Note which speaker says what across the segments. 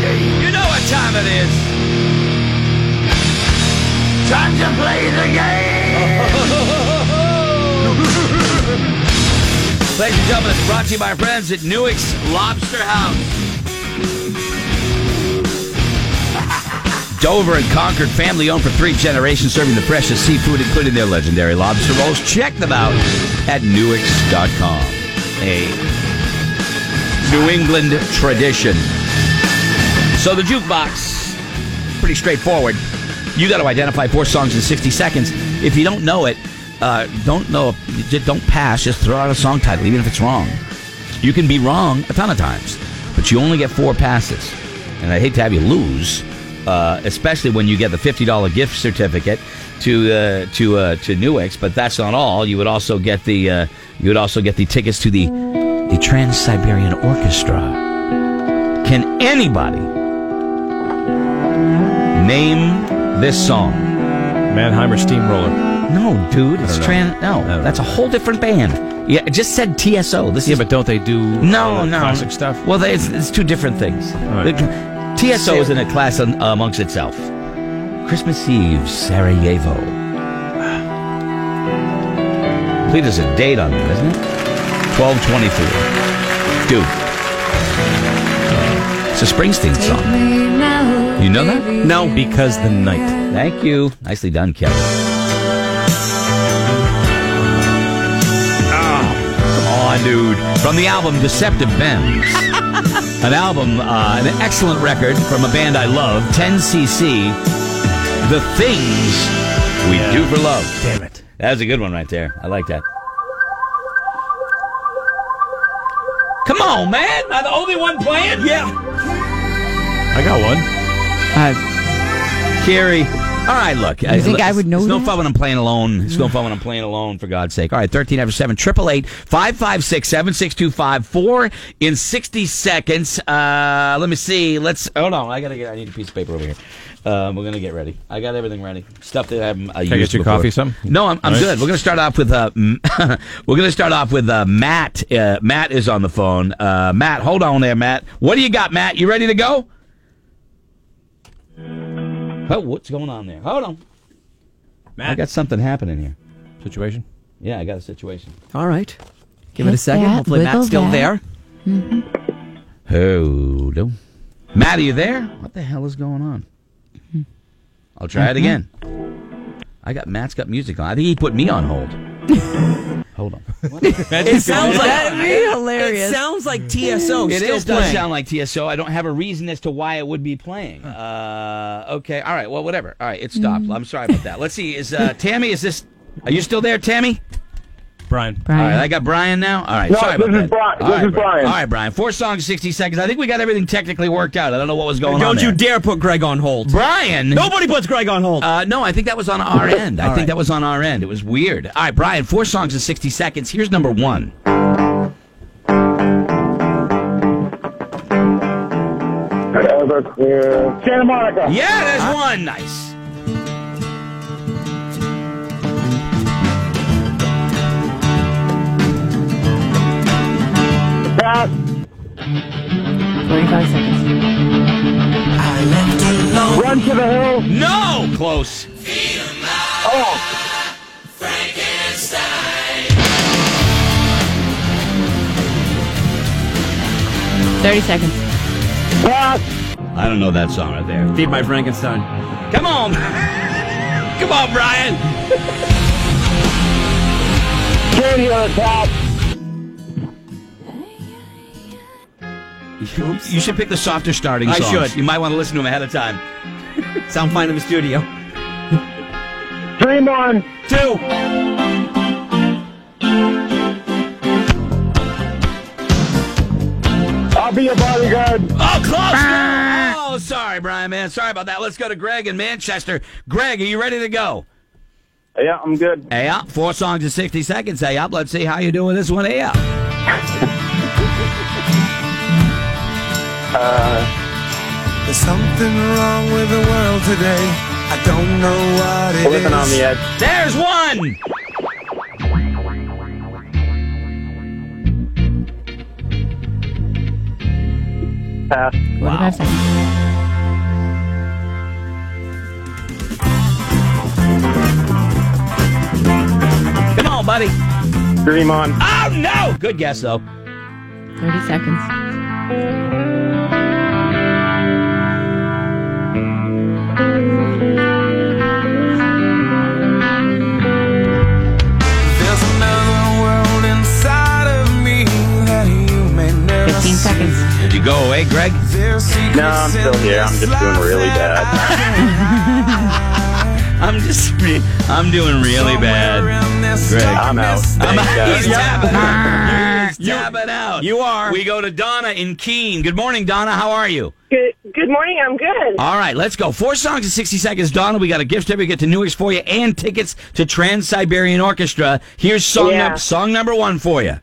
Speaker 1: You know what time it is.
Speaker 2: Time to play the game.
Speaker 1: Ladies and gentlemen, it's brought to you by our friends at Newick's Lobster House. Dover and Concord, family owned for three generations, serving the freshest seafood, including their legendary lobster rolls. Check them out at Newicks.com. A New England tradition. So the jukebox, pretty straightforward. You got to identify four songs in 60 seconds. If you don't know it, uh, don't know, don't pass. Just throw out a song title, even if it's wrong. You can be wrong a ton of times, but you only get four passes. And I hate to have you lose, uh, especially when you get the fifty dollar gift certificate to uh, to uh, to Newick's. But that's not all. You would also get the uh, you would also get the tickets to the the Trans Siberian Orchestra. Can anybody name this song?
Speaker 3: Mannheimer Steamroller.
Speaker 1: No, dude, it's. Trans. No, that's a whole different band. Yeah, it just said TSO. This
Speaker 3: Yeah,
Speaker 1: is
Speaker 3: but don't they do
Speaker 1: no,
Speaker 3: that
Speaker 1: no
Speaker 3: classic stuff?
Speaker 1: Well, they, it's, it's two different things.
Speaker 3: right.
Speaker 1: The- TSO is in a class un, amongst itself. Christmas Eve, Sarajevo. I believe there's a date on there, isn't it? Twelve twenty-four. Dude, it's a Springsteen song. You know that?
Speaker 3: no, because the night.
Speaker 1: Thank you. Nicely done, Kevin. Oh, come on, dude. From the album Deceptive Bends. an album, uh, an excellent record from a band I love, 10cc. The Things We Do for Love.
Speaker 3: Damn it.
Speaker 1: That was a good one right there. I like that. Come on, man. Am I the only one playing? Yeah.
Speaker 3: I got one.
Speaker 1: Uh, Carrie. All right, look. You
Speaker 4: think I would know
Speaker 1: It's no fun when I'm playing alone. It's no fun when I'm playing alone, for God's sake. All right, 13 after 7, 888 556 7625 4 in 60 seconds. Uh, let me see. Let's. Hold on. I got to get. I need a piece of paper over here. Um, we're going to get ready. I got everything ready. Stuff that I haven't uh,
Speaker 3: Can I get you
Speaker 1: before.
Speaker 3: coffee, something?
Speaker 1: No, I'm, I'm
Speaker 3: All right.
Speaker 1: good. We're going to start off with uh, we're going to start off with uh, Matt. Uh, Matt is on the phone. Uh, Matt, hold on there, Matt. What do you got, Matt? You ready to go? Oh, what's going on there? Hold on.
Speaker 3: Matt.
Speaker 1: I got something happening here.
Speaker 3: Situation.
Speaker 1: Yeah, I got a situation.
Speaker 4: All right. Give it a second.
Speaker 5: that,
Speaker 4: Hopefully
Speaker 5: wiggle
Speaker 4: Matt's still
Speaker 5: that.
Speaker 4: there. Mm-hmm.
Speaker 1: Hold on. Matt, are you there? What the hell is going on? I'll try it mm-hmm. again. I got Matt's got music on. I think he put me on hold. hold on.
Speaker 6: It sounds like
Speaker 4: That'd be hilarious.
Speaker 6: It sounds like TSO
Speaker 1: It
Speaker 6: still
Speaker 1: is, does sound like TSO. I don't have a reason as to why it would be playing. Uh, okay, all right. Well, whatever. All right, it stopped. I'm sorry about that. Let's see. Is uh, Tammy? Is this? Are you still there, Tammy?
Speaker 3: Brian.
Speaker 1: All
Speaker 5: Brian.
Speaker 1: right, I got Brian now. All right,
Speaker 2: No,
Speaker 1: sorry
Speaker 2: this
Speaker 1: about
Speaker 2: is
Speaker 1: that.
Speaker 2: Brian-
Speaker 1: All
Speaker 2: this
Speaker 1: right,
Speaker 2: is Brian.
Speaker 1: All right, Brian. Four songs, sixty seconds. I think we got everything technically worked out. I don't know what was going on.
Speaker 6: Don't you
Speaker 1: there.
Speaker 6: dare put Greg on hold.
Speaker 1: Brian.
Speaker 6: Nobody puts Greg on hold.
Speaker 1: Uh, no, I think that was on our end. I
Speaker 6: All
Speaker 1: think
Speaker 6: right.
Speaker 1: that was on our end. It was weird. All right, Brian. Four songs in sixty seconds. Here's number one.
Speaker 2: Everclear. Santa Monica.
Speaker 1: Yeah, there's one. Nice.
Speaker 2: Pass.
Speaker 5: 45 seconds.
Speaker 2: Run to the hill.
Speaker 1: No, close.
Speaker 2: Oh,
Speaker 5: 30 seconds.
Speaker 2: pass.
Speaker 1: I don't know that song right there.
Speaker 6: Feed my Frankenstein.
Speaker 1: Come on. Come on, Brian.
Speaker 2: Candy on the top.
Speaker 1: You should pick the softer starting
Speaker 6: I
Speaker 1: songs.
Speaker 6: should.
Speaker 1: You might want to listen to them ahead of time.
Speaker 6: Sound fine in the studio.
Speaker 2: Dream on.
Speaker 6: Two.
Speaker 2: I'll be your bodyguard.
Speaker 1: Oh, close. Oh, sorry, Brian, man. Sorry about that. Let's go to Greg in Manchester. Greg, are you ready to go?
Speaker 2: Yeah, I'm good.
Speaker 1: Hey up. Four songs in 60 seconds. Hey up. Let's see how you do with this one. Hey up.
Speaker 7: Uh, There's something wrong with the world today. I don't know what it is.
Speaker 2: Living on the edge.
Speaker 1: There's one.
Speaker 2: Pass.
Speaker 5: 45 seconds.
Speaker 1: Come on, buddy.
Speaker 2: Dream on.
Speaker 1: Oh, no. Good guess, though.
Speaker 5: 30 seconds.
Speaker 7: There's another world inside of me that you may never
Speaker 5: 15 seconds.
Speaker 1: Did you go away, Greg?
Speaker 2: No, I'm still here. I'm just doing really
Speaker 7: bad.
Speaker 1: I'm just, re- I'm doing really bad. Greg.
Speaker 2: I'm out. I'm out.
Speaker 1: He's tapping out. He's tapping out.
Speaker 6: you are.
Speaker 1: We go to Donna in Keene. Good morning, Donna. How are you?
Speaker 8: Good, good morning. I'm good.
Speaker 1: All right, let's go. Four songs in 60 seconds. Donna, we got a gift certificate to Newick's for you and tickets to Trans Siberian Orchestra. Here's song,
Speaker 8: Yeah.
Speaker 1: num- song number one for you.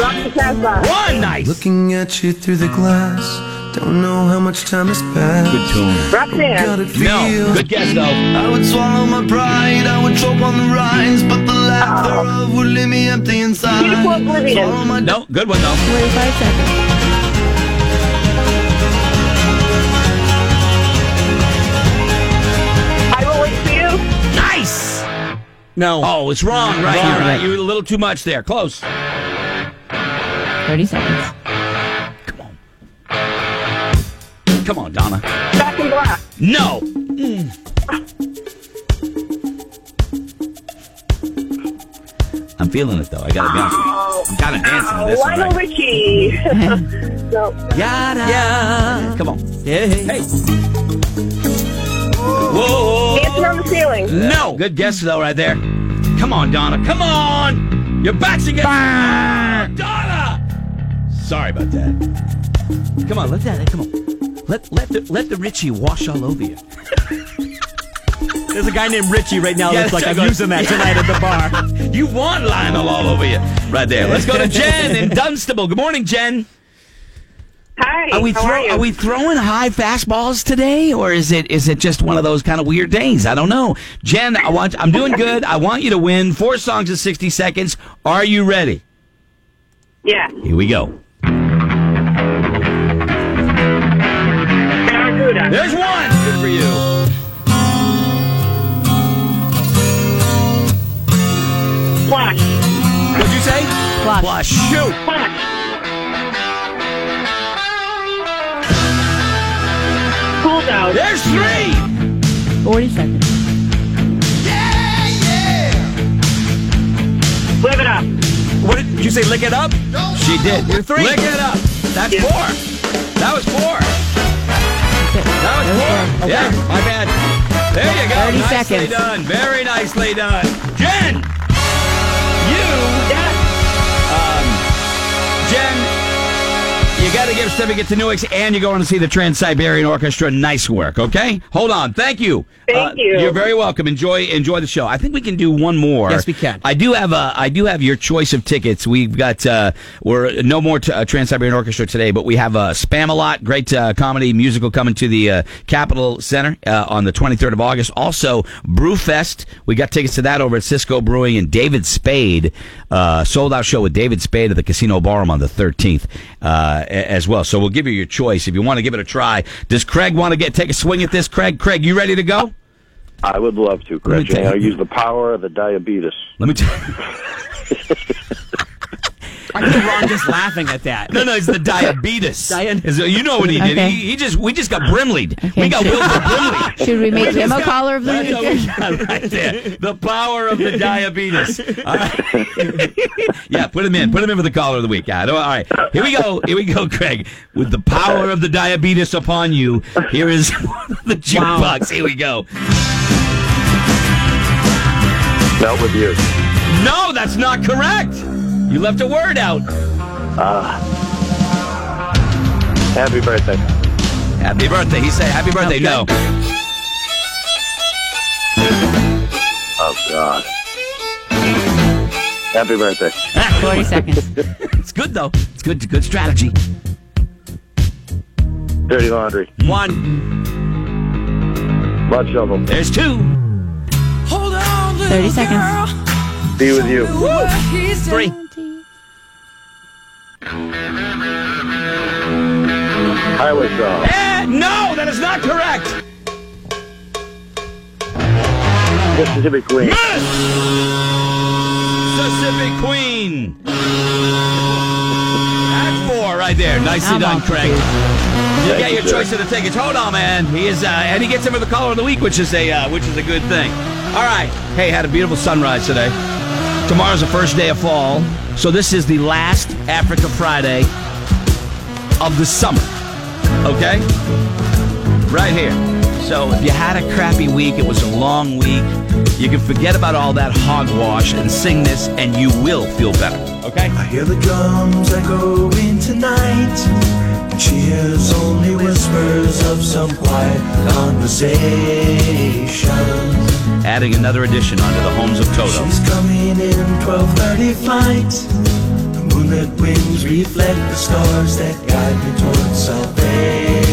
Speaker 8: Rock the Casbah.
Speaker 1: One, nice.
Speaker 7: Looking at you through the glass, don't know how much time has passed.
Speaker 1: Good tune.
Speaker 8: Roxanne.
Speaker 7: Got it feel.
Speaker 1: No, good guess, though.
Speaker 9: I would swallow my pride, I would choke on the rinds, but the lack thereof oh. would leave me empty inside.
Speaker 8: Beautiful Oblivion.
Speaker 1: No, good one, though.
Speaker 5: 45 seconds.
Speaker 8: I will wait for you.
Speaker 1: Nice.
Speaker 6: No.
Speaker 1: Oh, it's wrong, right?
Speaker 6: Wrong.
Speaker 1: You're right. You were a little too much there. Close.
Speaker 5: 30 seconds.
Speaker 1: Come on, Donna.
Speaker 8: Back in black.
Speaker 1: No. I'm feeling it though. I gotta be honest. Oh. I'm kind of dancing to this one.
Speaker 8: Lionel
Speaker 1: Right?
Speaker 8: Richie. no.
Speaker 1: Yada.
Speaker 6: Yeah.
Speaker 1: Come on.
Speaker 6: Hey.
Speaker 1: Hey. Whoa.
Speaker 8: Dancing on the ceiling.
Speaker 1: No. Good guess though, right there. Come on, Donna. Come on. Your back's against. Donna. Sorry about that. Come on, let that. Come on. Let let the let the Richie wash all over you.
Speaker 6: There's a guy named Richie right now
Speaker 1: Yeah,
Speaker 6: that's like, I'm
Speaker 1: right.
Speaker 6: using that tonight at the bar.
Speaker 1: You want Lionel all over you, right there. Let's go to Jen in Dunstable. Good morning, Jen.
Speaker 8: Hi.
Speaker 1: Are we
Speaker 8: how
Speaker 1: throw,
Speaker 8: are you?
Speaker 1: are we throwing high fastballs today, or is it is it just one of those kind of weird days? I don't know. Jen, I want I'm doing good. I want you to win four songs in 60 seconds. Are you ready?
Speaker 8: Yeah.
Speaker 1: Here we go.
Speaker 8: Barracuda.
Speaker 1: There's one. Good for you.
Speaker 8: Flash.
Speaker 1: What'd you say?
Speaker 5: Flush.
Speaker 1: Flush. Shoot.
Speaker 8: Flash. Cool down.
Speaker 1: There's three.
Speaker 5: 40 seconds. Yeah, yeah.
Speaker 8: Live it up.
Speaker 6: What did you say? Lick it up?
Speaker 1: She did.
Speaker 6: You're three.
Speaker 1: Lick it up. That's
Speaker 8: Yeah.
Speaker 1: four. That was four. That was four. Yeah, my bad. There you go.
Speaker 5: 30
Speaker 1: nicely
Speaker 5: seconds.
Speaker 1: done. Very nicely done. Jen, got to give a certificate to Newick's and you're going to see the Trans Siberian Orchestra. Nice work, okay? Hold on. Thank you. Uh,
Speaker 8: Thank you.
Speaker 1: You're very welcome. Enjoy enjoy the show. I think we can do one more.
Speaker 6: Yes, we can.
Speaker 1: I do have a I do have your choice of tickets. We've got uh, we're no more t- uh, Trans Siberian Orchestra today, but we have a uh, Spamalot great uh, comedy musical coming to the uh, Capitol Center uh, on the 23rd of August. Also Brewfest. We got tickets to that over at Cisco Brewing and David Spade uh, sold out show with David Spade at the Casino Ballroom on the 13th uh, a- as well. So we'll give you your choice if you want to give it a try. Does Craig want to get take a swing at this? Craig, Craig, you ready to go?
Speaker 2: I would love to,
Speaker 1: Let me
Speaker 2: Gretchen.
Speaker 1: tell
Speaker 2: I use the power of the diabetes.
Speaker 1: Let me tell
Speaker 6: I think Ron just laughing at that.
Speaker 1: No, no, it's the diabetes.
Speaker 6: Dian-
Speaker 1: Is- you know what he did?
Speaker 5: Okay.
Speaker 1: He, he just we just got brimleyed.
Speaker 5: Okay.
Speaker 1: We got Wilford Brimley.
Speaker 5: Should we make him a caller of the
Speaker 1: That's what we
Speaker 5: week?
Speaker 1: got right there. The power of the diabetes. All right. yeah, put him in. Put him in for the caller of the week. Yeah, all right. Here we go. Here we go, Craig. With the power of the diabetes upon you, here is the jukebox. Here we go.
Speaker 2: Melt with you.
Speaker 1: No, that's not correct. You left a word out. Ah.
Speaker 2: Happy birthday.
Speaker 1: Happy birthday. He said, "Happy birthday." No.
Speaker 2: Oh, God. Happy birthday.
Speaker 5: 40 seconds.
Speaker 1: It's good though. It's good. Good strategy.
Speaker 2: Dirty laundry.
Speaker 6: One.
Speaker 2: Mud shovel.
Speaker 1: There's two.
Speaker 5: Hold on, 30 seconds.
Speaker 2: Be with you.
Speaker 6: Three.
Speaker 2: I was uh,
Speaker 1: Eh, no, that is not correct.
Speaker 2: Mississippi Queen.
Speaker 1: Mississippi Queen. That's four right there. Nicely done, Craig. You
Speaker 2: Thank
Speaker 1: got your choice of the tickets. Hold on, man. He is, uh, and he gets him for the caller of the week, which is a uh, which is a good thing. All right. Hey, had a beautiful sunrise today. Tomorrow's the first day of fall, so this is the last Africa Friday of the summer. Okay, right here. So if you had a crappy week, it was a long week. You can forget about all that hogwash and sing this, and you will feel better. Okay.
Speaker 7: I hear the drums echoing tonight, she hears only whispers of some quiet conversation.
Speaker 1: Adding another addition onto the homes of Toto.
Speaker 7: She's coming in 12:30 flight. The moonlit wings reflect the stars that guide me towards salvation.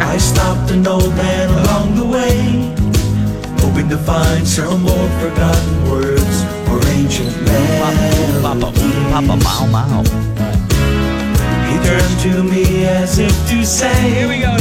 Speaker 7: I stopped an old man along the way, hoping to find some old forgotten words or ancient
Speaker 1: Papa,
Speaker 7: melodies.
Speaker 1: Papa, Mau Mau.
Speaker 7: He turned to me as if to say,
Speaker 6: Here we go